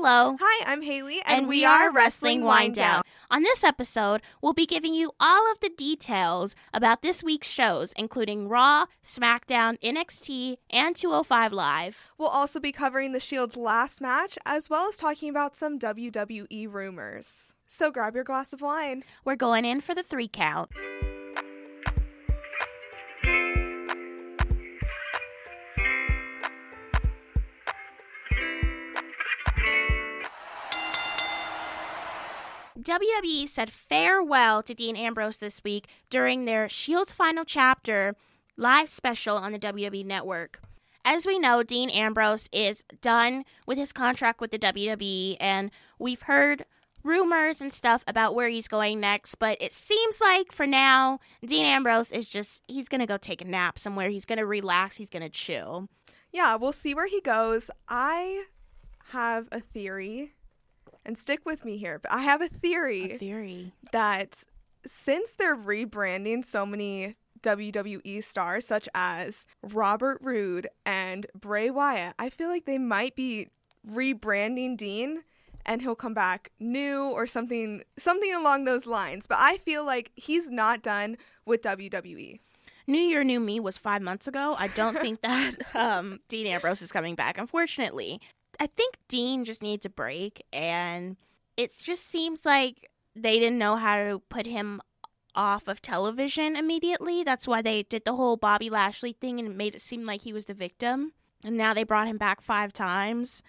Flo. Hi, I'm Haley, and, we, are Wrestling Wind Down. On this episode, we'll be giving you all of the details about this week's shows, including Raw, SmackDown, NXT, and 205 Live. We'll also be covering the Shield's last match, as well as talking about some WWE rumors. So grab your glass of wine. We're going in for the three count. WWE said farewell to Dean Ambrose this week during their Shield's final chapter live special on the WWE network. As we know, Dean Ambrose is done with his contract with the WWE, and we've heard rumors and stuff about where he's going next, but it seems like for now, Dean Ambrose is just, he's going to go take a nap somewhere. He's going to relax, he's going to chill. Yeah, we'll see where he goes. I have a theory, and stick with me here, but I have a theory, A theory. that since they're rebranding so many WWE stars, such as Robert Roode and Bray Wyatt, I feel like they might be rebranding Dean and he'll come back new or something something along those lines. But I feel like he's not done with. WWE. New Year, New Me was five months ago. I don't think that um, Dean Ambrose is coming back, unfortunately. I think Dean just needs a break, and it just seems like they didn't know how to put him off of television immediately. That's why they did the whole Bobby Lashley thing and made it seem like he was the victim. And now they brought him back five times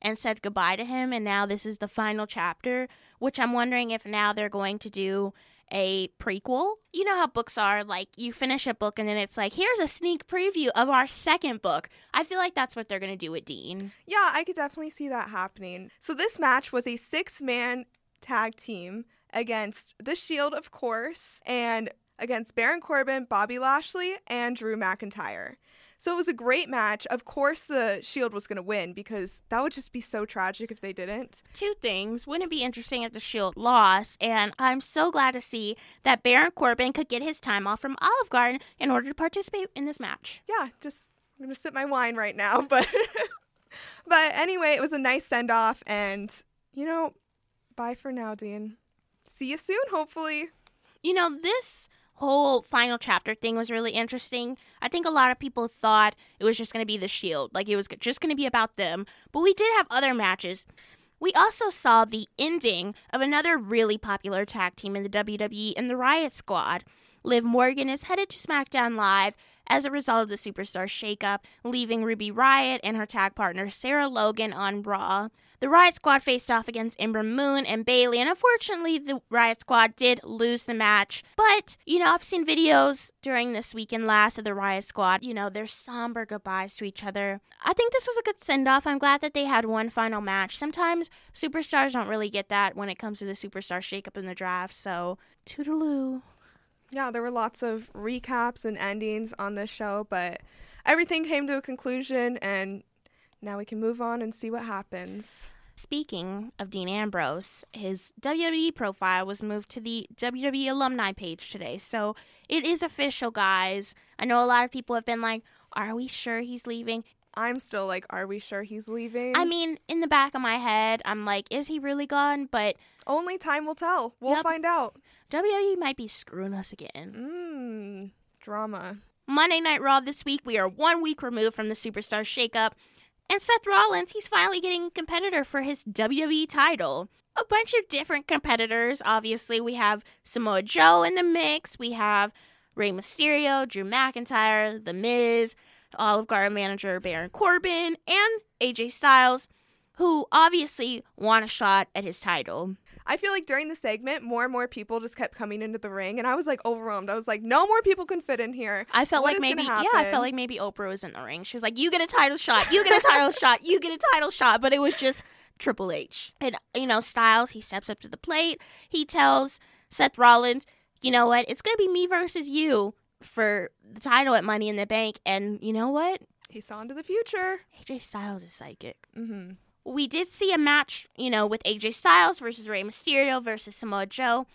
and said goodbye to him, and now this is the final chapter, which I'm wondering if now they're going to do a prequel. You know how books are like you finish a book and then it's like, here's a sneak preview of our second book. I feel like that's what they're going to do with Dean. Yeah, I could definitely see that happening. So this match was a six-man tag team against The Shield, of course, and against Baron Corbin, Bobby Lashley, and Drew McIntyre. So it was a great match. Of course, the Shield was going to win because that would just be so tragic if they didn't. Two things. Wouldn't it be interesting if the Shield lost? And I'm so glad to see that Baron Corbin could get his time off from Olive Garden in order to participate in this match. Yeah, just I'm going to sip my wine right now, but but anyway, it was a nice send-off and you know, bye for now, Dean. See you soon, hopefully. You know, this whole final chapter thing was really interesting. I think a lot of people thought it was just going to be the Shield, like it was just going to be about them. But we did have other matches. We also saw the ending of another really popular tag team in the WWE in the Riott Squad. Liv Morgan is headed to SmackDown Live as a result of the Superstar shakeup, leaving Ruby Riott and her tag partner Sarah Logan on Raw. The Riott Squad faced off against Ember Moon and Bayley, and unfortunately, the Riott Squad did lose the match. But, you know, I've seen videos during this weekend last of the Riott Squad, you know, their somber goodbyes to each other. I think this was a good send off. I'm glad that they had one final match. Sometimes superstars don't really get that when it comes to the superstar shakeup in the draft, so toodaloo. Yeah, there were lots of recaps and endings on this show, but everything came to a conclusion and now we can move on and see what happens. Speaking of Dean Ambrose, his WWE profile was moved to the WWE alumni page today. So it is official, guys. I know a lot of people have been like, are we sure he's leaving? I'm still like, are we sure he's leaving? I mean, in the back of my head, I'm like, is he really gone? But only time will tell. We'll Yep. find out. WWE might be screwing us again. Mmm, drama. Monday Night Raw this week, we are one week removed from the Superstar shakeup. And Seth Rollins, he's finally getting a competitor for his WWE title. A bunch of different competitors. Obviously, we have Samoa Joe in the mix. We have Rey Mysterio, Drew McIntyre, The Miz, Olive Garden manager Baron Corbin, and AJ Styles, who obviously want a shot at his title. I feel like during the segment, more and more people just kept coming into the ring, and I was like overwhelmed. I was like, no more people can fit in here. I felt What like maybe yeah, I felt like maybe Oprah was in the ring. She was like, "You get a title shot, you get a title shot, you get a title shot," but it was just Triple H. And you know, Styles, he steps up to the plate. He tells Seth Rollins, "You know what? It's gonna be me versus you for the title at Money in the Bank." And you know what? He saw into the future. AJ Styles is psychic. Mm-hmm. We did see a match, you know, with AJ Styles versus Rey Mysterio versus Samoa Joe.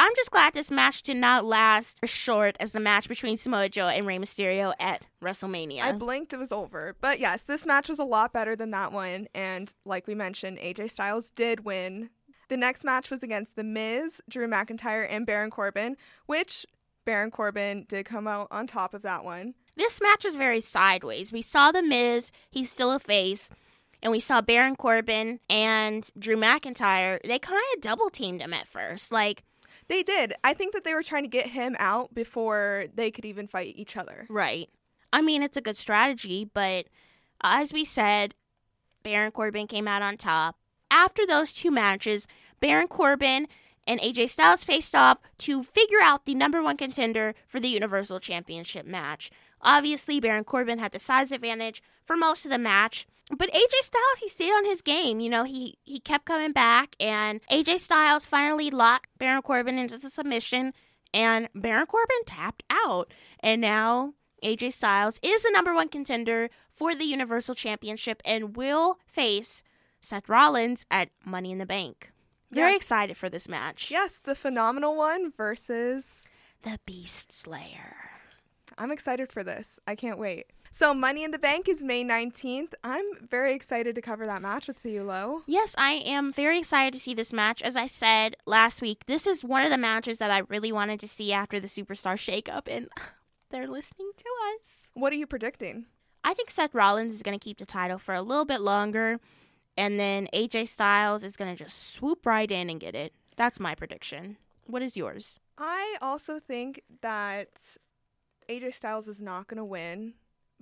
I'm just glad this match did not last as short as the match between Samoa Joe and Rey Mysterio at WrestleMania. I blinked, it was over. But yes, this match was a lot better than that one. And like we mentioned, AJ Styles did win. The next match was against The Miz, Drew McIntyre, and Baron Corbin, which Baron Corbin did come out on top of that one. This match was very sideways. We saw The Miz, he's still a face, and we saw Baron Corbin and Drew McIntyre. They kind of double teamed him at first. Like, They did. I think that they were trying to get him out before they could even fight each other. Right. I mean, it's a good strategy, but as we said, Baron Corbin came out on top. After those two matches, Baron Corbin and AJ Styles faced off to figure out the number one contender for the Universal Championship match. Obviously, Baron Corbin had the size advantage for most of the match. But AJ Styles, he stayed on his game. You know, he, he kept coming back, and AJ Styles finally locked Baron Corbin into the submission, and Baron Corbin tapped out. And now AJ Styles is the number one contender for the Universal Championship and will face Seth Rollins at Money in the Bank. Very Yes. excited for this match. Yes, the phenomenal one versus. The Beast Slayer. I'm excited for this. I can't wait. So, Money in the Bank is May 19th. I'm very excited to cover that match with you, Lo. Yes, I am very excited to see this match. As I said last week, this is one of the matches that I really wanted to see after the Superstar shakeup, and they're listening to us. What are you predicting? I think Seth Rollins is going to keep the title for a little bit longer, and then AJ Styles is going to just swoop right in and get it. That's my prediction. What is yours? I also think that AJ Styles is not going to win,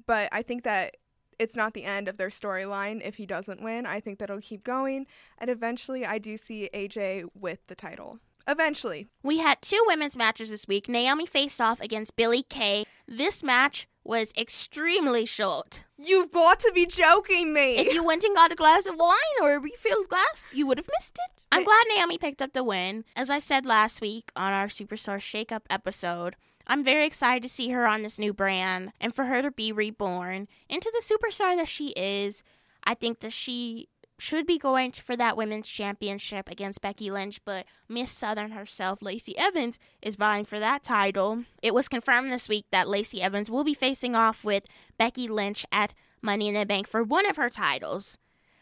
but I think that it's not the end of their storyline if he doesn't win. I think that it'll keep going, and eventually I do see AJ with the title. Eventually. We had two women's matches this week. Naomi faced off against Billy Kay. This match was extremely short. You've got to be joking me. If you went and got a glass of wine or a refilled glass, you would have missed it. I'm glad Naomi picked up the win. As I said last week on our Superstar Shakeup episode, I'm very excited to see her on this new brand and for her to be reborn into the superstar that she is. I think that she should be going for that women's championship against Becky Lynch, but Miss Southern herself, Lacey Evans, is vying for that title. It was confirmed this week that Lacey Evans will be facing off with Becky Lynch at Money in the Bank for one of her titles.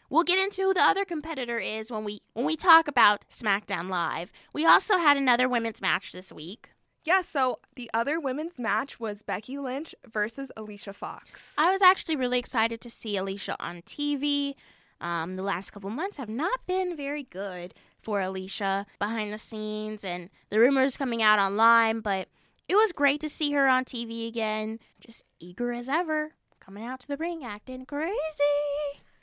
We'll get into who the other competitor is when we when we talk about SmackDown Live. We also had another women's match this week. Yeah, so the other women's match was Becky Lynch versus Alicia Fox. I was actually really excited to see Alicia on TV. Um, the last couple months have not been very good for Alicia behind the scenes and the rumors coming out online, but it was great to see her on TV again, just eager as ever, coming out to the ring acting crazy.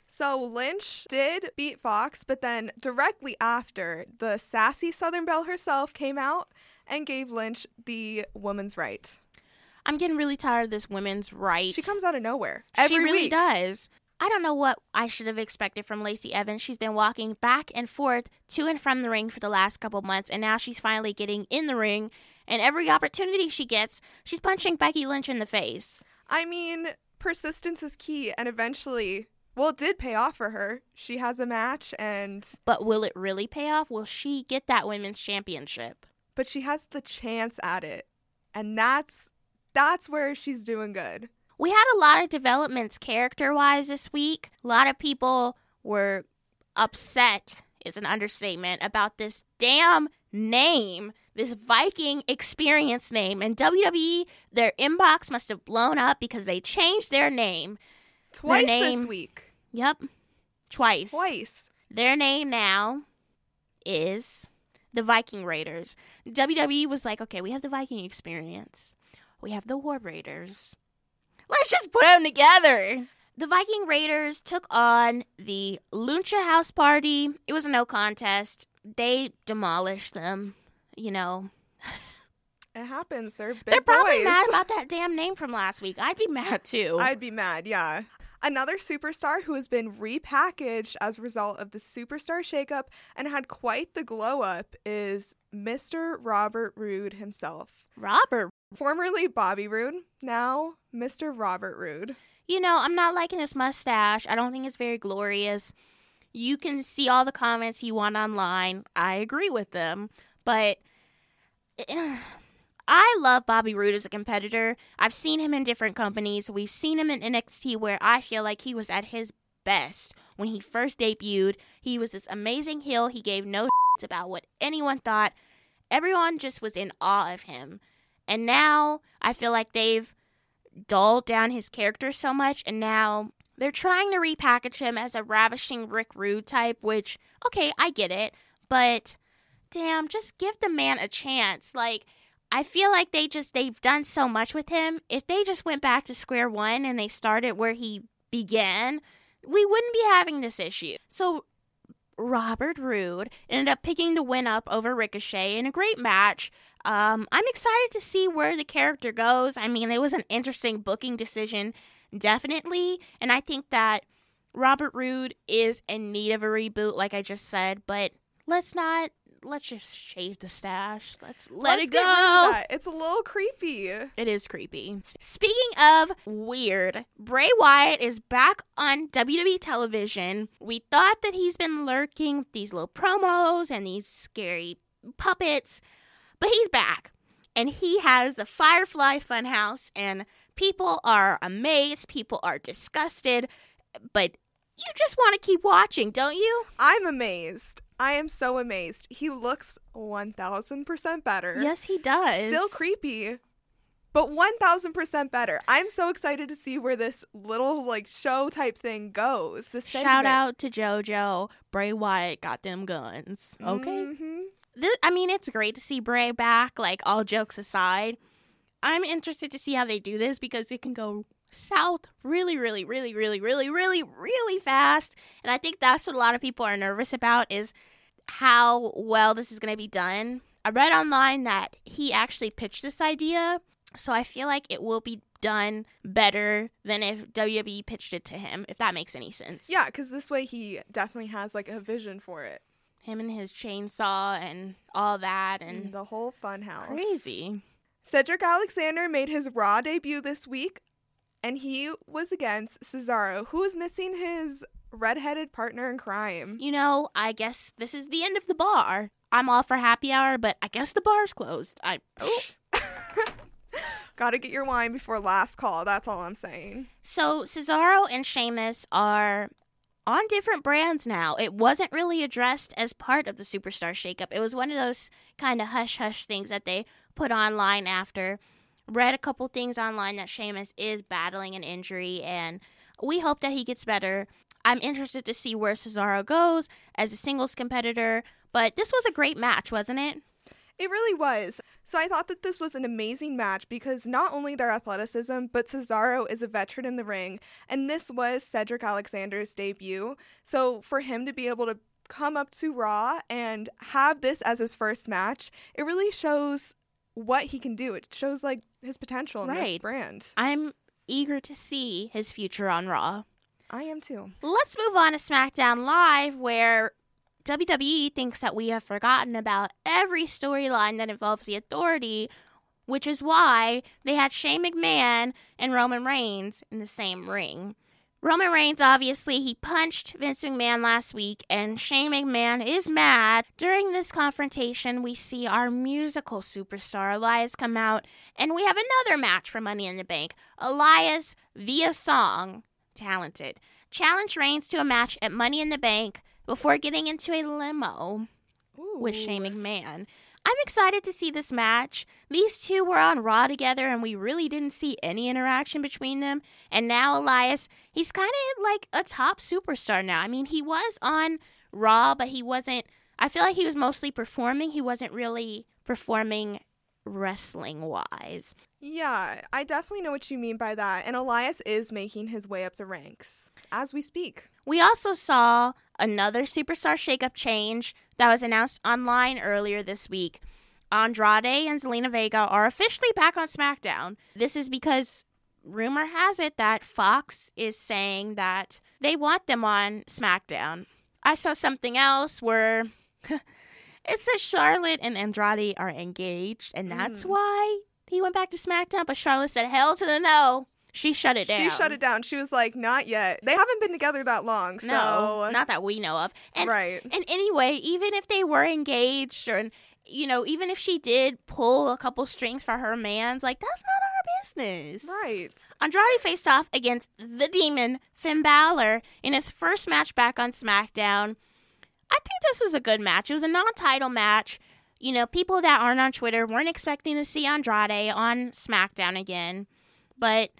So Lynch did beat Fox, but then directly after, the sassy Southern Belle herself came out and gave Lynch the woman's right. I'm getting really tired of this women's right. She comes out of nowhere every she really week. does. I don't know what I should have expected from Lacey Evans. She's been walking back and forth to and from the ring for the last couple months, and now she's finally getting in the ring. And every opportunity she gets, she's punching Becky Lynch in the face. I mean, persistence is key, and eventually, well, it did pay off for her. She has a match, and But will it really pay off? Will she get that women's championship? But she has the chance at it, and that's that's where she's doing good. We had a lot of developments character wise this week. A lot of people were upset, is an understatement, about this damn name, this Viking experience name. And WWE, their inbox must have blown up because they changed their name. Twice name- this week. Yep, twice. Twice. Their name now is the Viking Raiders. WWE was like, okay, we have the Viking experience. We have the War Raiders. Let's just put them together. The Viking Raiders took on the Lucha House Party. It was a no contest. They demolished them. You know, It happens. They're big they're probably boys. mad about that damn name from last week. I'd be mad too. I'd be mad, yeah. Another superstar who has been repackaged as a result of the superstar shakeup and had quite the glow up is Mr. Robert Roode himself. Robert Formerly Bobby Roode, now Mr. Robert Roode. You know, I'm not liking his mustache. I don't think it's very glorious. You can see all the comments you want online. I agree with them. But eh, I love Bobby Roode as a competitor. I've seen him in different companies. We've seen him in NXT where I feel like he was at his best when he first debuted. He was this amazing heel. He gave no shits about what anyone thought. Everyone just was in awe of him. And now I feel like they've dulled down his character so much and now they're trying to repackage him as a ravishing Rick Rude type, which okay, I get it, but damn, just give the man a chance. Like I feel like they just they've done so much with him. If they just went back to square one and they started where he began, we wouldn't be having this issue. So Robert Roode ended up picking the win up over Ricochet in a great match. Um, I'm excited to see where the character goes. I mean, it was an interesting booking decision, definitely, and I think that Robert Roode is in need of a reboot, like I just said. But let's not let's just shave the stash. Let's let Let's it get rid of go. It's a little creepy. It is creepy. Speaking of weird, Bray Wyatt is back on WWE television. We thought that he's been lurking with these little promos and these scary puppets, but he's back. And he has the Firefly Funhouse, and people are amazed, people are disgusted, but you just want to keep watching, don't you? I'm amazed. I am so amazed. He looks 1000% better. Yes, he does. Still creepy, but 1000% better. I'm so excited to see where this little like show type thing goes. This Shout segment. out to JoJo. Bray Wyatt got them guns. Okay. Mhm. This, I mean, it's great to see Bray back, like, all jokes aside. I'm interested to see how they do this because it can go south really, really, really, really, really, really, really fast. And I think that's what a lot of people are nervous about is how well this is going to be done. I read online that he actually pitched this idea, so I feel like it will be done better than if WWE pitched it to him, if that makes any sense. Yeah, because this way he definitely has like a vision for it. Him and his chainsaw and all that and the whole fun house. crazy. Cedric Alexander made his Raw debut this week, and he was against Cesaro, who was missing his redheaded partner in crime. You know, I guess this is the end of the bar. I'm all for happy hour, but I guess the bar's closed. I Oh. Gotta get your wine before last call. That's all I'm saying. So Cesaro and Sheamus are on different brands now. It wasn't really addressed as part of the superstar shakeup. It was one of those kind of hush hush things that they put online after. Read a couple things online that Sheamus is battling an injury, and we hope that he gets better. I'm interested to see where Cesaro goes as a singles competitor, but this was a great match, wasn't it? It really was. So I thought that this was an amazing match because not only their athleticism, but Cesaro is a veteran in the ring, and this was Cedric Alexander's debut. So for him to be able to come up to Raw and have this as his first match, it really shows what he can do. It shows like his potential in this brand. I'm eager to see his future on Raw. I am too. Let's move on to SmackDown Live, where WWE thinks that we have forgotten about every storyline that involves the authority, which is why they had Shane McMahon and Roman Reigns in the same ring. Roman Reigns, obviously, he punched Vince McMahon last week, and Shane McMahon is mad. During this confrontation, we see our musical superstar Elias come out, and we have another match for Money in the Bank. Elias, via song, talented, challenged Reigns to a match at Money in the Bank before getting into a limo with Shane McMahon. I'm excited to see this match. These two were on Raw together, and we really didn't see any interaction between them. And now Elias, he's kind of like a top superstar now. I mean, he was on Raw, but he wasn't. I feel like he was mostly performing. He wasn't really performing wrestling wise. Yeah, I definitely know what you mean by that. And Elias is making his way up the ranks as we speak. We also saw another superstar shakeup change that was announced online earlier this week. Andrade and Zelina Vega are officially back on SmackDown. This is because rumor has it that Fox is saying that they want them on SmackDown. I saw something else where it says Charlotte and Andrade are engaged, and that's Mm. why he went back to SmackDown. But Charlotte said, "Hell to the no." She shut it down. She shut it down. She was like, not yet. They haven't been together that long. So, No, not that we know of. And right. and anyway, even if they were engaged or you know, even if she did pull a couple strings for her man's, like that's not our business. Right. Andrade faced off against the demon, Finn Balor, in his first match back on SmackDown. I think this was a good match. It was a non title match. You know, people that aren't on Twitter weren't expecting to see Andrade on SmackDown again. But,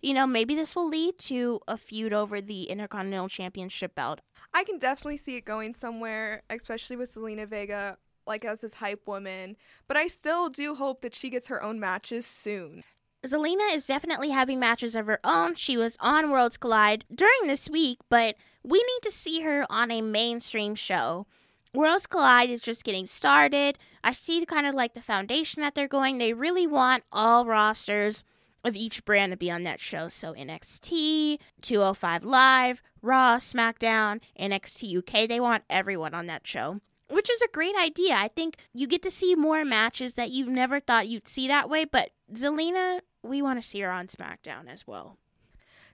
you know, maybe this will lead to a feud over the Intercontinental Championship belt. I can definitely see it going somewhere, especially with Zelina Vega, like as his hype woman. But I still do hope that she gets her own matches soon. Zelina is definitely having matches of her own. She was on Worlds Collide during this week, but we need to see her on a mainstream show. Worlds Collide is just getting started. I see kind of like the foundation that they're going. They really want all rosters of each brand to be on that show. So NXT, 205 Live, Raw, SmackDown, NXT UK, they want everyone on that show. Which is a great idea. I think you get to see more matches that you never thought you'd see that way, but Zelina, we want to see her on SmackDown as well.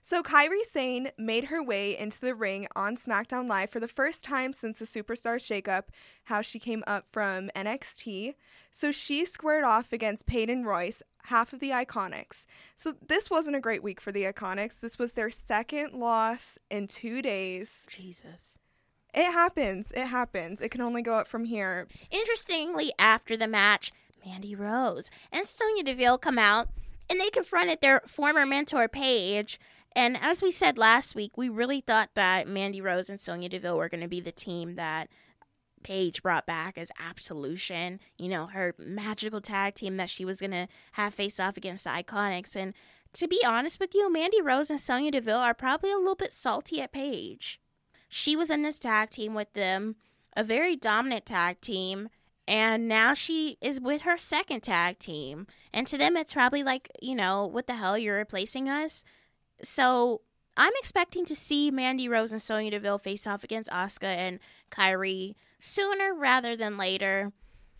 So Kairi Sane made her way into the ring on SmackDown Live for the first time since the Superstar shakeup, how she came up from NXT. So she squared off against Peyton Royce, half of the Iconics. So this wasn't a great week for the Iconics. This was their second loss in two days. Jesus. It happens. It happens. It can only go up from here. Interestingly, after the match, Mandy Rose and Sonya Deville come out and they confronted their former mentor, Paige. And as we said last week, we really thought that Mandy Rose and Sonya Deville were going to be the team that Paige brought back as Absolution, you know, her magical tag team that she was going to have face off against the Iconics. And to be honest with you, Mandy Rose and Sonya Deville are probably a little bit salty at Paige. She was in this tag team with them, a very dominant tag team, and now she is with her second tag team. And to them, it's probably like, you know, what the hell, you're replacing us? So I'm expecting to see Mandy Rose and Sonya Deville face off against Asuka and Kairi sooner rather than later.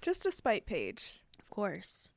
Just a spite Paige. Of course.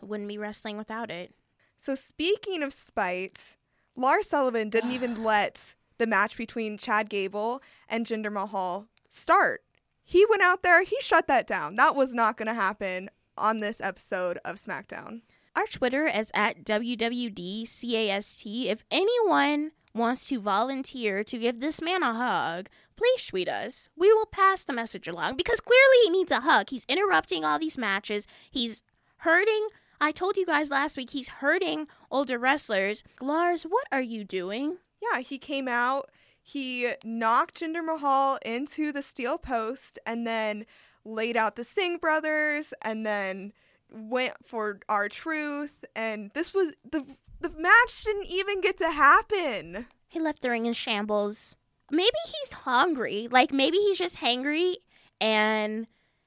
Wouldn't be wrestling without it. So speaking of spite, Lars Sullivan didn't even let the match between Chad Gable and Jinder Mahal start. He went out there, he shut that down. That was not going to happen on this episode of SmackDown. Our Twitter is at WWDCAST. If anyone wants to volunteer to give this man a hug, please tweet us. We will pass the message along because clearly he needs a hug. He's interrupting all these matches. He's hurting. I told you guys last week he's hurting older wrestlers. Lars, what are you doing? Yeah, he came out, he knocked Jinder Mahal into the steel post and then laid out the Singh brothers and then went for R-Truth and this was the the match didn't even get to happen. He left the ring in shambles. Maybe he's hungry. Like maybe he's just hangry and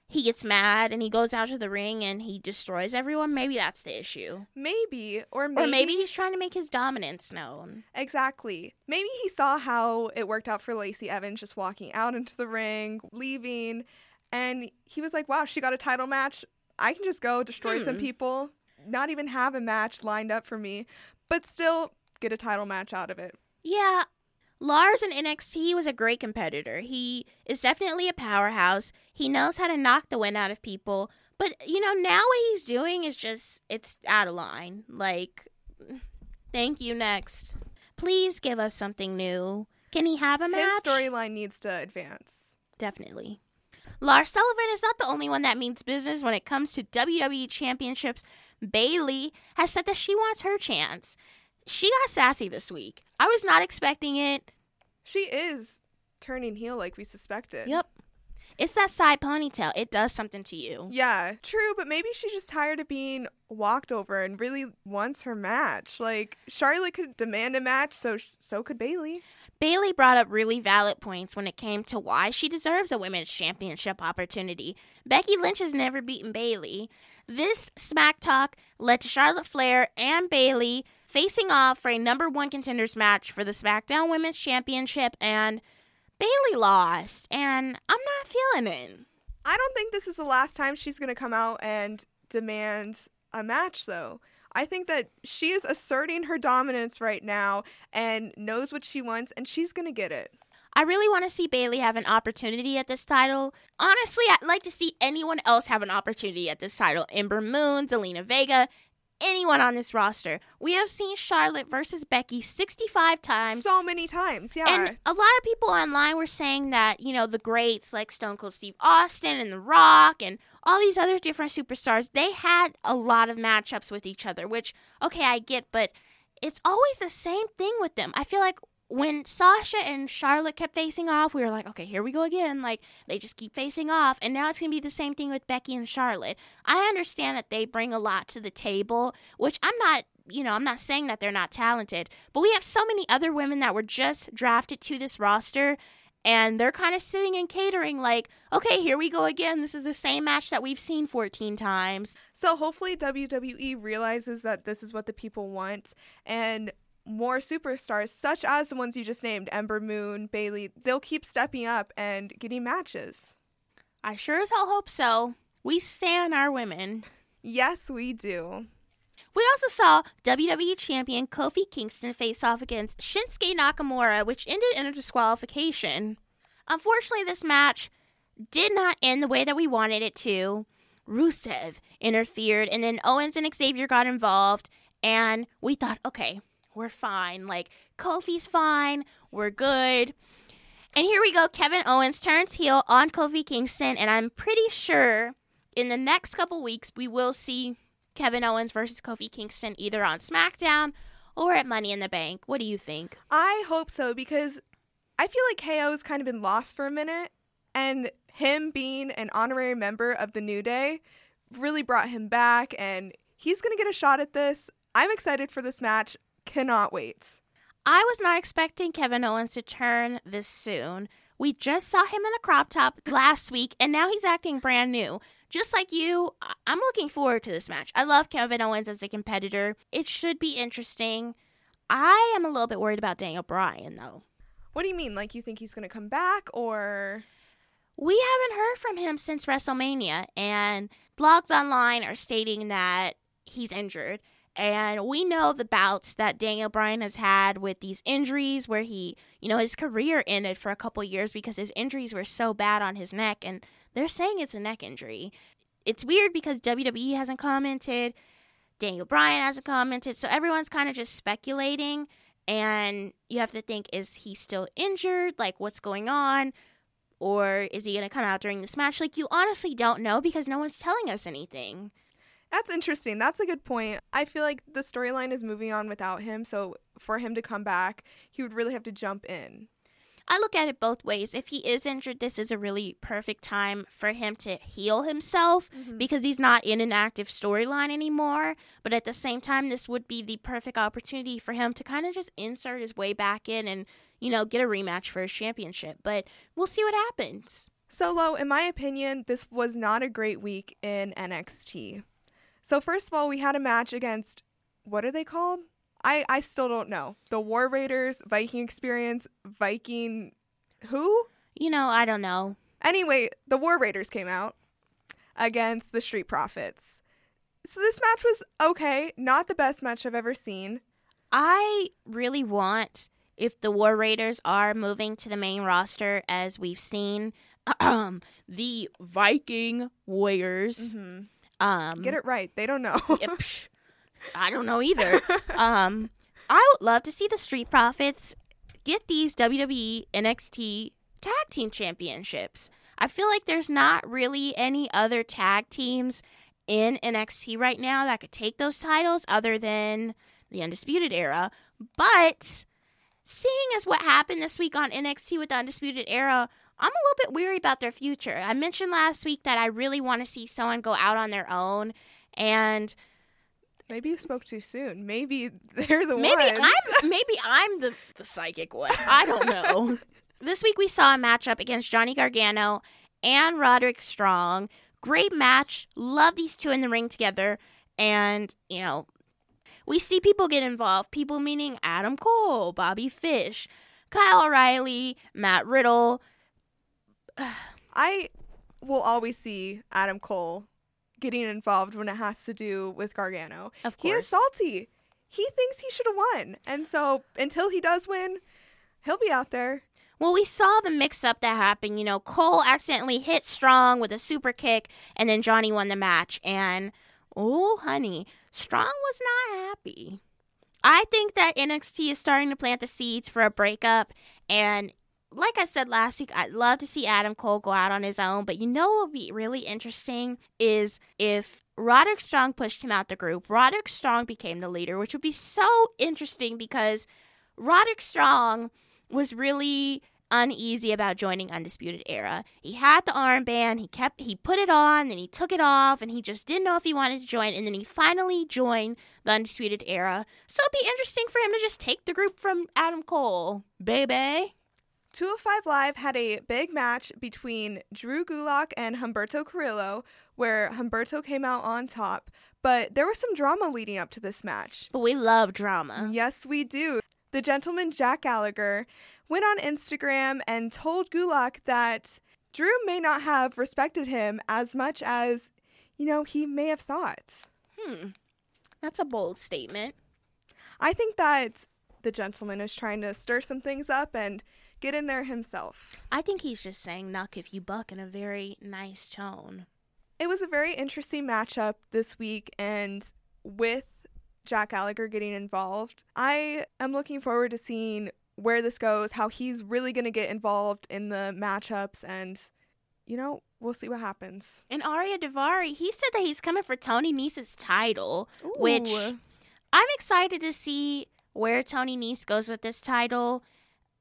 he gets mad and he goes out to the ring and he destroys everyone. Maybe that's the issue. Maybe. Or maybe Or maybe he's trying to make his dominance known. Exactly. Maybe he saw how it worked out for Lacey Evans just walking out into the ring, leaving, and he was like, wow, she got a title match. I can just go destroy some Hmm. people, not even have a match lined up for me, but still get a title match out of it. Yeah, Lars in NXT was a great competitor. He is definitely a powerhouse. He knows how to knock the wind out of people. But, you know, now what he's doing is just, it's out of line. Like, thank you, next. Please give us something new. Can he have a match? His storyline needs to advance. Definitely. Lars Sullivan is not the only one that means business when it comes to WWE championships. Bayley has said that she wants her chance. She got sassy this week. I was not expecting it. She is turning heel like we suspected. Yep. It's that side ponytail. It does something to you. Yeah, true, but maybe she's just tired of being walked over and really wants her match. Like Charlotte could demand a match, so so could Bayley. Bayley brought up really valid points when it came to why she deserves a women's championship opportunity. Becky Lynch has never beaten Bayley. This smack talk led to Charlotte Flair and Bayley facing off for a number one contenders match for the SmackDown Women's Championship, and Bayley lost. And I'm not feeling it. I don't think this is the last time she's going to come out and demand a match, though. I think that she is asserting her dominance right now and knows what she wants, and she's going to get it. I really want to see Bayley have an opportunity at this title. Honestly, I'd like to see anyone else have an opportunity at this title. Ember Moon, Zelina Vega, anyone on this roster. We have seen Charlotte versus Becky 65 times. So many times, yeah. And a lot of people online were saying that, you know, the greats like Stone Cold Steve Austin and The Rock and all these other different superstars, they had a lot of matchups with each other, which, okay, I get, but it's always the same thing with them. I feel like when Sasha and Charlotte kept facing off, we were like, okay, here we go again. Like, they just keep facing off. And now it's going to be the same thing with Becky and Charlotte. I understand that they bring a lot to the table, which I'm not, you know, I'm not saying that they're not talented, but we have so many other women that were just drafted to this roster. And they're kind of sitting and catering, like, okay, here we go again. This is the same match that we've seen 14 times. So hopefully WWE realizes that this is what the people want and more superstars, such as the ones you just named, Ember Moon, Bayley, they'll keep stepping up and getting matches. I sure as hell hope so. We stand our women. Yes, we do. We also saw WWE Champion Kofi Kingston face off against Shinsuke Nakamura, which ended in a disqualification. Unfortunately, this match did not end the way that we wanted it to. Rusev interfered, and then Owens and Xavier got involved, and we thought, okay, we're fine. Like, Kofi's fine. We're good. And here we go. Kevin Owens turns heel on Kofi Kingston. And I'm pretty sure in the next couple weeks, we will see Kevin Owens versus Kofi Kingston either on SmackDown or at Money in the Bank. What do you think? I hope so because I feel like KO's kind of been lost for a minute. And him being an honorary member of the New Day really brought him back. And he's going to get a shot at this. I'm excited for this match. Cannot wait. I was not expecting Kevin Owens to turn this soon. We just saw him in a crop top last week, and now he's acting brand new. Just like you, I'm looking forward to this match. I love Kevin Owens as a competitor. It should be interesting. I am a little bit worried about Daniel Bryan, though. What do you mean? Like, you think he's going to come back or. We haven't heard from him since WrestleMania, and blogs online are stating that he's injured. And we know the bouts that Daniel Bryan has had with these injuries where he, you know, his career ended for a couple years because his injuries were so bad on his neck. And they're saying it's a neck injury. It's weird because WWE hasn't commented, Daniel Bryan hasn't commented. So everyone's kind of just speculating. And you have to think is he still injured? Like, what's going on? Or is he going to come out during this match? Like, you honestly don't know because no one's telling us anything. That's interesting. That's a good point. I feel like the storyline is moving on without him, so for him to come back, he would really have to jump in. I look at it both ways. If he is injured, this is a really perfect time for him to heal himself Mhm. because he's not in an active storyline anymore. But at the same time, this would be the perfect opportunity for him to kind of just insert his way back in and, you know, get a rematch for his championship. But we'll see what happens. Solo, in my opinion, this was not a great week in NXT. So first of all, we had a match against what are they called? I I still don't know. The War Raiders, Viking Experience, Viking who? You know, I don't know. Anyway, the War Raiders came out against the Street Profits. So this match was okay, not the best match I've ever seen. I really want if the War Raiders are moving to the main roster as we've seen the Viking Warriors. hmm Um Get it right. They don't know. psh, I don't know either. um I would love to see the Street Profits get these WWE NXT tag team championships. I feel like there's not really any other tag teams in NXT right now that could take those titles other than the Undisputed Era. But seeing as what happened this week on NXT with the Undisputed Era, I'm a little bit weary about their future. I mentioned last week that I really want to see someone go out on their own and Maybe you spoke too soon. Maybe they're the maybe ones. I'm maybe I'm the, the psychic one. I don't know. this week we saw a matchup against Johnny Gargano and Roderick Strong. Great match. Love these two in the ring together. And, you know, we see people get involved. People meaning Adam Cole, Bobby Fish, Kyle O'Reilly, Matt Riddle. I will always see Adam Cole getting involved when it has to do with Gargano. Of course. He is salty. He thinks he should have won. And so until he does win, he'll be out there. Well, we saw the mix up that happened. You know, Cole accidentally hit Strong with a super kick, and then Johnny won the match. And, oh, honey, Strong was not happy. I think that NXT is starting to plant the seeds for a breakup. And like I said last week, I'd love to see Adam Cole go out on his own. But you know what would be really interesting is if Roderick Strong pushed him out the group, Roderick Strong became the leader, which would be so interesting because Roderick Strong was really uneasy about joining Undisputed Era. He had the armband, he kept he put it on, then he took it off, and he just didn't know if he wanted to join, and then he finally joined the Undisputed Era. So it'd be interesting for him to just take the group from Adam Cole. Baby. 205 Live had a big match between Drew Gulak and Humberto Carrillo, where Humberto came out on top. But there was some drama leading up to this match. But we love drama. Yes, we do. The gentleman Jack Gallagher went on Instagram and told Gulak that Drew may not have respected him as much as, you know, he may have thought. Hmm. That's a bold statement. I think that the gentleman is trying to stir some things up and get in there himself. I think he's just saying knuck if you buck in a very nice tone. It was a very interesting matchup this week, and with Jack Gallagher getting involved, I am looking forward to seeing where this goes, how he's really going to get involved in the matchups, and, you know, we'll see what happens. And Ariya Daivari, he said that he's coming for Tony Nese's title, Ooh. which I'm excited to see where Tony Nese goes with this title.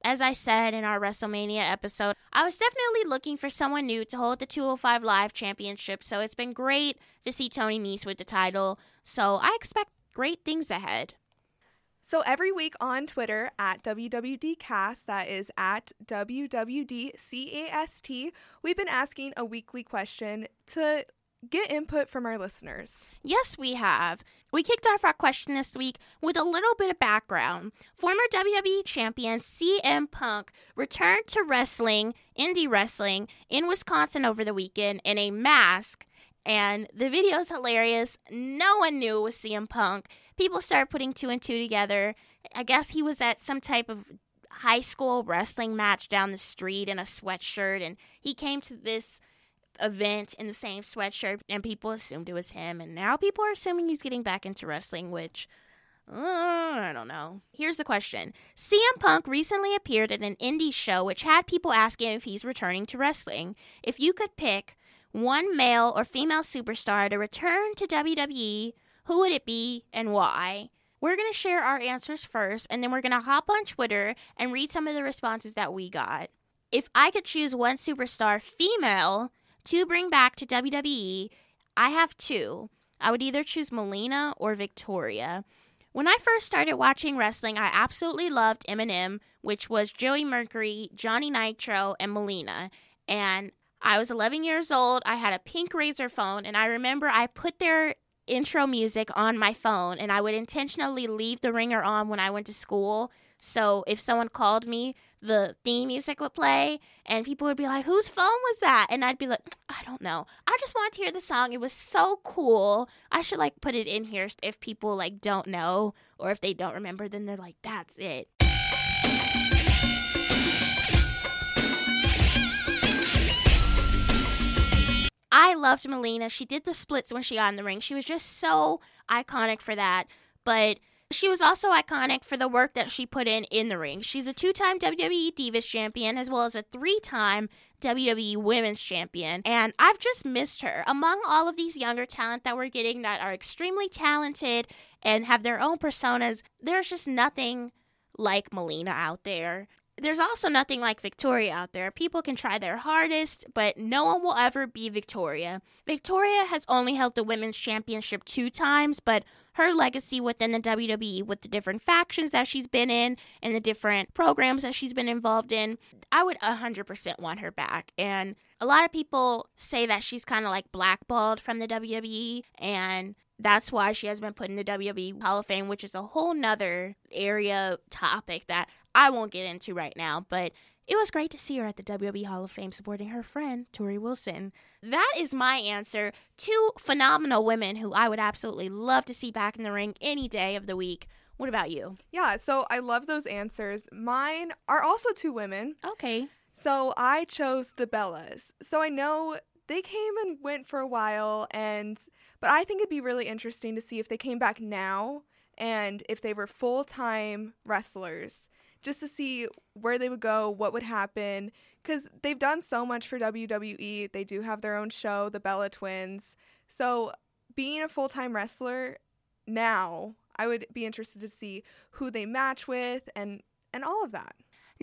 As I said in our WrestleMania episode, I was definitely looking for someone new to hold the 205 Live Championship, so it's been great to see Tony Nese with the title. So I expect great things ahead. So every week on Twitter at WWDcast, that is at WWDCAST, we've been asking a weekly question to get input from our listeners. Yes, we have. We kicked off our question this week with a little bit of background. Former WWE champion CM Punk returned to wrestling, indie wrestling, in Wisconsin over the weekend in a mask. And the video is hilarious. No one knew it was CM Punk. People started putting two and two together. I guess he was at some type of high school wrestling match down the street in a sweatshirt, and he came to this event in the same sweatshirt, and people assumed it was him. And now people are assuming he's getting back into wrestling, which uh, I don't know. Here's the question CM Punk recently appeared at an indie show which had people asking if he's returning to wrestling. If you could pick one male or female superstar to return to WWE, who would it be and why? We're going to share our answers first, and then we're going to hop on Twitter and read some of the responses that we got. If I could choose one superstar female to bring back to WWE, I have two. I would either choose Melina or Victoria. When I first started watching wrestling, I absolutely loved MNM, which was Joey Mercury, Johnny Nitro, and Melina. And I was 11 years old. I had a pink razor phone, and I remember I put their intro music on my phone, and I would intentionally leave the ringer on when I went to school. So if someone called me, the theme music would play, and people would be like, Whose phone was that? And I'd be like, I don't know. I just wanted to hear the song. It was so cool. I should like put it in here if people like don't know or if they don't remember, then they're like, That's it. I loved Melina. She did the splits when she got in the ring. She was just so iconic for that. But she was also iconic for the work that she put in in the ring. She's a two time WWE Divas champion as well as a three time WWE Women's Champion. And I've just missed her. Among all of these younger talent that we're getting that are extremely talented and have their own personas, there's just nothing like Melina out there. There's also nothing like Victoria out there. People can try their hardest, but no one will ever be Victoria. Victoria has only held the women's championship two times, but her legacy within the WWE with the different factions that she's been in and the different programs that she's been involved in, I would 100% want her back. And a lot of people say that she's kind of like blackballed from the WWE and that's why she has been put in the WWE Hall of Fame, which is a whole nother area topic that I won't get into right now, but it was great to see her at the WWE Hall of Fame supporting her friend, Torrie Wilson. That is my answer. Two phenomenal women who I would absolutely love to see back in the ring any day of the week. What about you? Yeah, so I love those answers. Mine are also two women. Okay. So I chose the Bellas. So I know they came and went for a while and but I think it'd be really interesting to see if they came back now and if they were full-time wrestlers just to see where they would go, what would happen cuz they've done so much for WWE. They do have their own show, the Bella Twins. So being a full-time wrestler now, I would be interested to see who they match with and and all of that.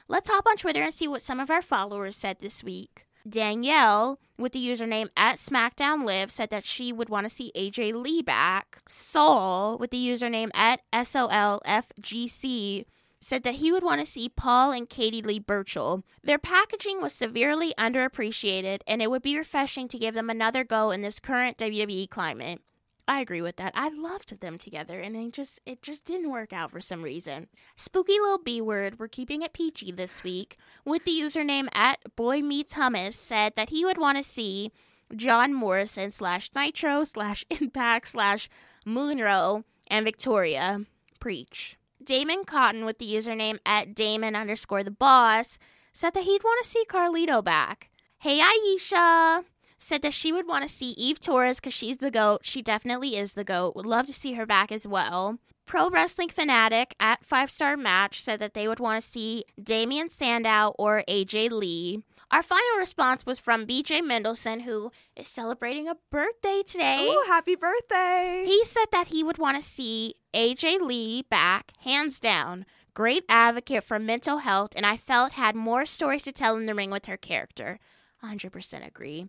Let's hop on Twitter and see what some of our followers said this week. Danielle, with the username at SmackDown Live, said that she would want to see AJ Lee back. Saul, with the username at SOLFGC, said that he would want to see Paul and Katie Lea Burchill. Their packaging was severely underappreciated, and it would be refreshing to give them another go in this current WWE climate. I agree with that. I loved them together, and it just it just didn't work out for some reason. Spooky little B word. We're keeping it peachy this week. With the username at Boy Meets Hummus, said that he would want to see John Morrison slash Nitro slash Impact slash Mundo and Victoria preach. Damon Cotton with the username at Damon underscore the boss said that he'd want to see Carlito back. Hey Aisha said that she would want to see Eve Torres because she's the GOAT. She definitely is the GOAT. Would love to see her back as well. Pro Wrestling Fanatic at Five Star Match said that they would want to see Damien Sandow or AJ Lee. Our final response was from BJ Mendelson, who is celebrating a birthday today. Oh, happy birthday! He said that he would want to see AJ Lee back, hands down. Great advocate for mental health, and I felt had more stories to tell in the ring with her character. 100% agree.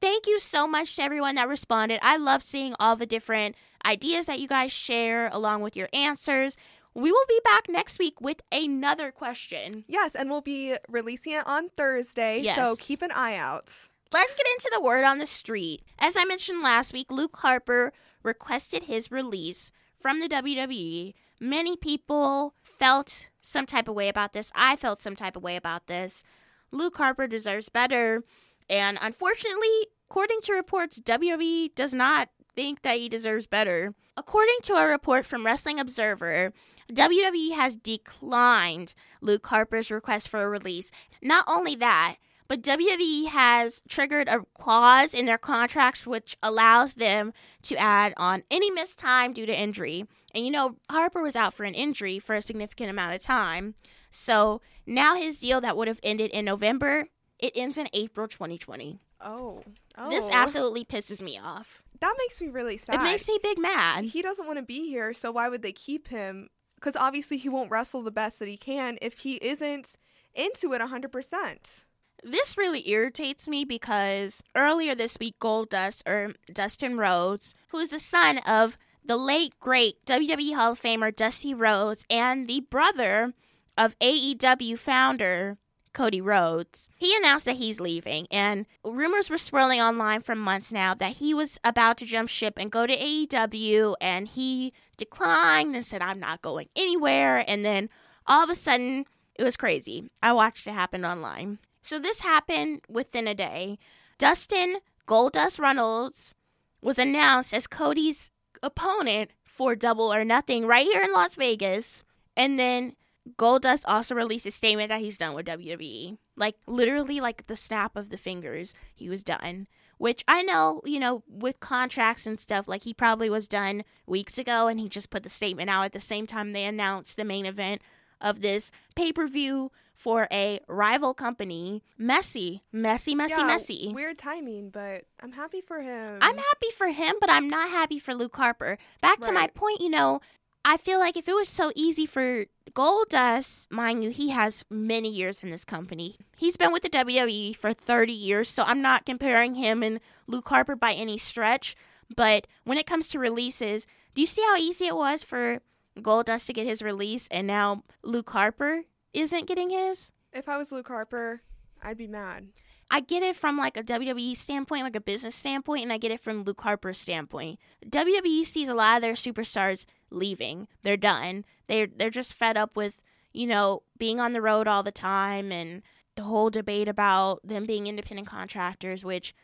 Thank you so much to everyone that responded. I love seeing all the different ideas that you guys share along with your answers. We will be back next week with another question. Yes, and we'll be releasing it on Thursday, Yes. so keep an eye out. Let's get into the word on the street. As I mentioned last week, Luke Harper requested his release from the WWE. Many people felt some type of way about this. I felt some type of way about this. Luke Harper deserves better. And unfortunately, according to reports, WWE does not think that he deserves better. According to a report from Wrestling Observer, WWE has declined Luke Harper's request for a release. Not only that, but WWE has triggered a clause in their contracts which allows them to add on any missed time due to injury. And you know, Harper was out for an injury for a significant amount of time. So now his deal that would have ended in November, it ends in April 2020. Oh. Oh. This absolutely pisses me off. That makes me really sad. It makes me big mad. He doesn't want to be here, so why would they keep him? Because obviously he won't wrestle the best that he can if he isn't into it 100%. This really irritates me because earlier this week, Goldust, or Dustin Rhodes, who is the son of the late great WWE Hall of Famer Dusty Rhodes and the brother of AEW founder Cody Rhodes, he announced that he's leaving. And rumors were swirling online for months now that he was about to jump ship and go to AEW, and he declined and said, I'm not going anywhere. And then all of a sudden, it was crazy. I watched it happen online. So this happened within a day. Dustin Goldust Runnels was announced as Cody's opponent for Double or Nothing right here in Las Vegas. And then Goldust also released a statement that he's done with WWE. Like literally like the snap of the fingers, he was done. Which I know, you know, with contracts and stuff, like he probably was done weeks ago and he just put the statement out at the same time they announced the main event of this pay-per-view for a rival company. Messy, messy, messy, yeah, messy. Weird timing, but I'm happy for him. I'm happy for him, but I'm not happy for Luke Harper. Back to my point, you know, I feel like if it was so easy for Goldust, mind you, he has many years in this company. He's been with the WWE for 30 years, so I'm not comparing him and Luke Harper by any stretch. But when it comes to releases, do you see how easy it was for Goldust to get his release, and now Luke Harper isn't getting his? If I was Luke Harper, I'd be mad. I get it from like a WWE standpoint, like a business standpoint, and I get it from Luke Harper's standpoint. WWE sees a lot of their superstars leaving. They're done. They're they're just fed up with, you know, being on the road all the time and the whole debate about them being independent contractors, which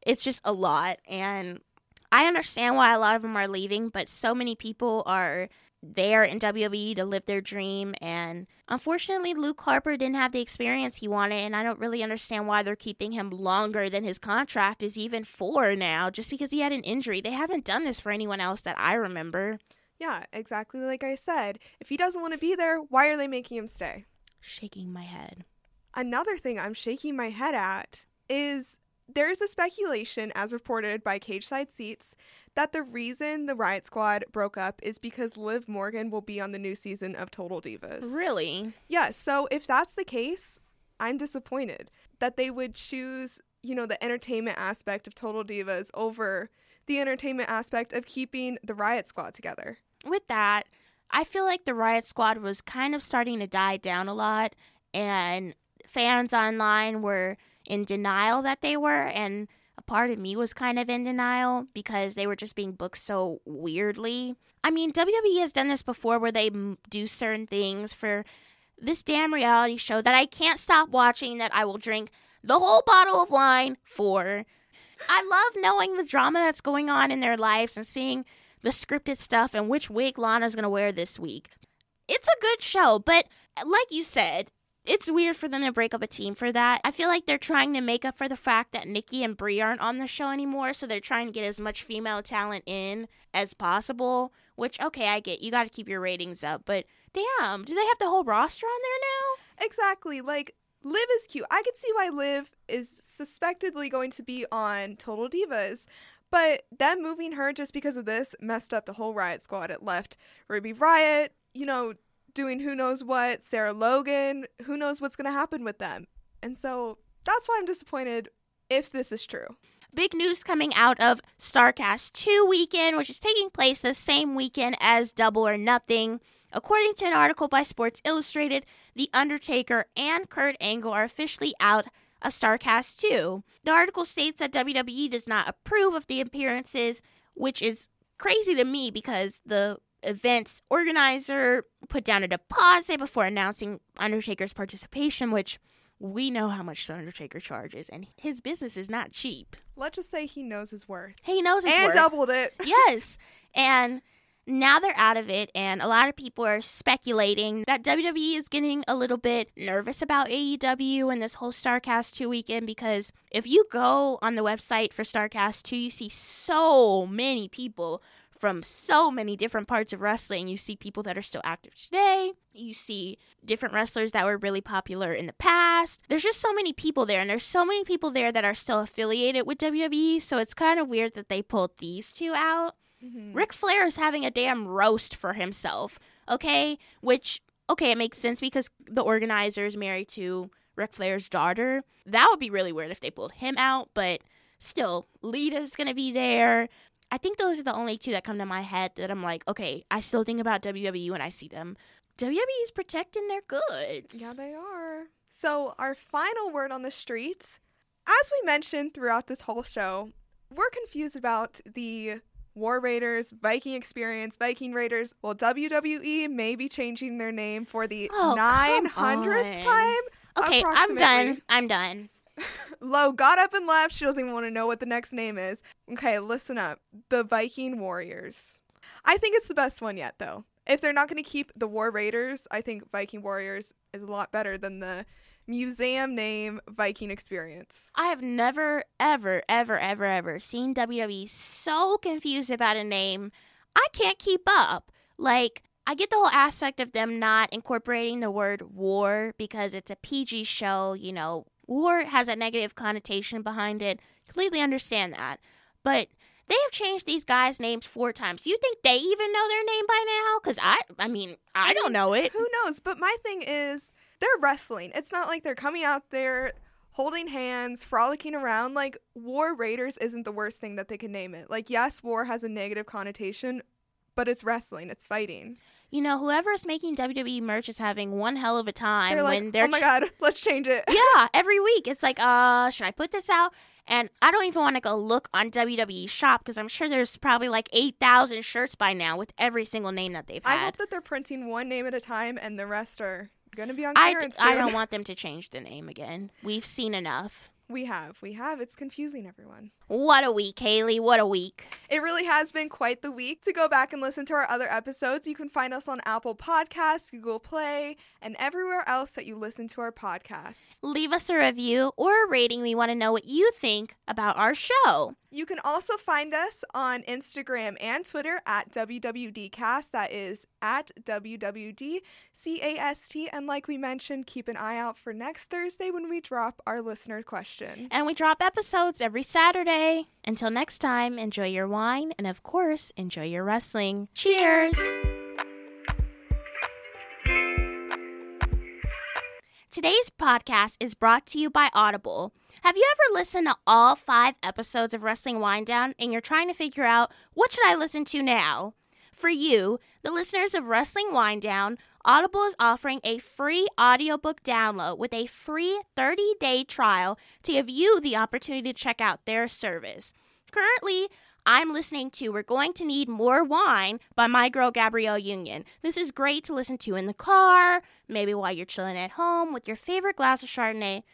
it's just a lot. And I understand why a lot of them are leaving, but so many people are there in WWE to live their dream. And unfortunately, Luke Harper didn't have the experience he wanted. And I don't really understand why they're keeping him longer than his contract is even for now, just because he had an injury. They haven't done this for anyone else that I remember. Yeah, exactly like I said. If he doesn't want to be there, why are they making him stay? Shaking my head. Another thing I'm shaking my head at is there's a speculation, as reported by Cageside Seats, that the reason the Riott Squad broke up is because Liv Morgan will be on the new season of Total Divas. Really? Yeah, so if that's the case, I'm disappointed that they would choose, you know, the entertainment aspect of Total Divas over the entertainment aspect of keeping the Riott Squad together. With that, I feel like the Riott Squad was kind of starting to die down a lot, and fans online were in denial that they were, and a part of me was kind of in denial because they were just being booked so weirdly. I mean, WWE has done this before where they do certain things for this damn reality show that I can't stop watching that I will drink the whole bottle of wine for. I love knowing the drama that's going on in their lives and seeing the scripted stuff and which wig Lana's going to wear this week. It's a good show, but like you said, it's weird for them to break up a team for that. I feel like they're trying to make up for the fact that Nikki and Brie aren't on the show anymore, so they're trying to get as much female talent in as possible. Which, okay, I get you got to keep your ratings up, but damn, do they have the whole roster on there now? Exactly. Like Liv is cute. I could see why Liv is suspectedly going to be on Total Divas. But them moving her just because of this messed up the whole Riott Squad. It left Ruby Riott, you know, doing who knows what, Sarah Logan, who knows what's going to happen with them. And so that's why I'm disappointed if this is true. Big news coming out of Starrcast 2 weekend, which is taking place the same weekend as Double or Nothing. According to an article by Sports Illustrated, The Undertaker and Kurt Angle are officially out of Starrcast 2. The article states that WWE does not approve of the appearances, which is crazy to me because the event's organizer put down a deposit before announcing Undertaker's participation, which we know how much the Undertaker charges, and his business is not cheap. Let's just say he knows his worth. He knows his and worth. And doubled it. yes. And now they're out of it, and a lot of people are speculating that WWE is getting a little bit nervous about AEW and this whole Starrcast 2 weekend because if you go on the website for Starrcast 2, you see so many people from so many different parts of wrestling. You see people that are still active today. You see different wrestlers that were really popular in the past. There's just so many people there, and there's so many people there that are still affiliated with WWE. So it's kind of weird that they pulled these two out. Mm-hmm. Ric Flair is having a damn roast for himself, okay? Which, okay, it makes sense because the organizer is married to Ric Flair's daughter. That would be really weird if they pulled him out, but still, Lita's gonna be there. I think those are the only two that come to my head that I'm like, okay, I still think about WWE when I see them. WWE is protecting their goods. Yeah, they are. So, our final word on the streets, as we mentioned throughout this whole show, we're confused about the War Raiders, Viking Experience, Viking Raiders. Well, WWE may be changing their name for the oh, 900th time. Okay, I'm done. I'm done. Lo got up and left. She doesn't even want to know what the next name is. Okay, listen up. The Viking Warriors. I think it's the best one yet, though. If they're not going to keep the War Raiders, I think Viking Warriors is a lot better than the museum name Viking Experience. I have never, ever, ever, ever, ever seen WWE so confused about a name. I can't keep up. Like, I get the whole aspect of them not incorporating the word war because it's a PG show, you know, war has a negative connotation behind it. Completely understand that. But they have changed these guys' names four times. You think they even know their name by now? Because I, I mean, I, I don't know it. Who knows? But my thing is, they're wrestling. It's not like they're coming out there holding hands, frolicking around. Like, War Raiders isn't the worst thing that they can name it. Like, yes, war has a negative connotation, but it's wrestling, it's fighting you know, whoever's making WWE merch is having one hell of a time they're like, when they're. Oh my god, let's change it. yeah, every week it's like, uh, should I put this out? And I don't even want to go look on WWE shop because I'm sure there's probably like 8,000 shirts by now with every single name that they've had. I hope that they're printing one name at a time and the rest are going to be on clearance. I d- I don't want them to change the name again. We've seen enough. We have. We have. It's confusing everyone. What a week, Haley. What a week. It really has been quite the week. To go back and listen to our other episodes, you can find us on Apple Podcasts, Google Play, and everywhere else that you listen to our podcasts. Leave us a review or a rating. We want to know what you think about our show. You can also find us on Instagram and Twitter at WWDcast. That is at WWDCAST. And like we mentioned, keep an eye out for next Thursday when we drop our listener question. And we drop episodes every Saturday. Until next time, enjoy your wine and, of course, enjoy your wrestling. Cheers! Today's podcast is brought to you by Audible. Have you ever listened to all five episodes of Wrestling Wine Down and you're trying to figure out what should I listen to now? For you, the listeners of Wrestling Wine Down, Audible is offering a free audiobook download with a free 30-day trial to give you the opportunity to check out their service. Currently, I'm listening to We're Going to Need More Wine by my girl Gabrielle Union. This is great to listen to in the car, maybe while you're chilling at home with your favorite glass of Chardonnay.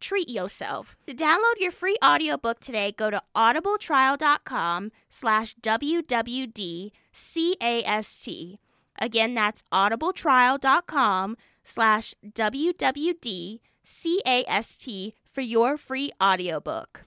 Treat yourself. To download your free audiobook today, go to audibletrial.com slash WWDCAST. Again, that's audibletrial.com slash WWDCAST for your free audiobook.